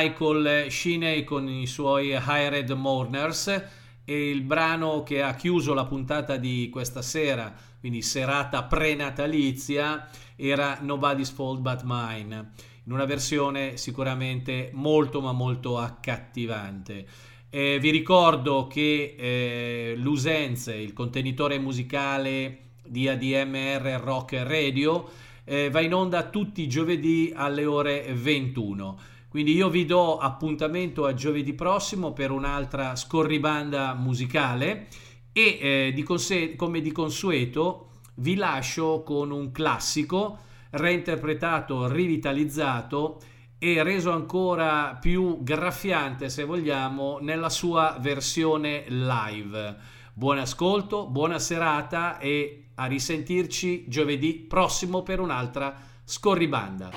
Michael Shiney con i suoi Hired Mourners e il brano che ha chiuso la puntata di questa sera, quindi serata prenatalizia, era Nobody's Fault But Mine, in una versione sicuramente molto ma molto accattivante. Eh, vi ricordo che eh, l'Usenze, il contenitore musicale di ADMR Rock Radio, eh, va in onda tutti i giovedì alle ore 21. Quindi io vi do appuntamento a giovedì prossimo per un'altra scorribanda musicale e eh, di conse- come di consueto vi lascio con un classico reinterpretato, rivitalizzato e reso ancora più graffiante se vogliamo nella sua versione live. Buon ascolto, buona serata e a risentirci giovedì prossimo per un'altra scorribanda.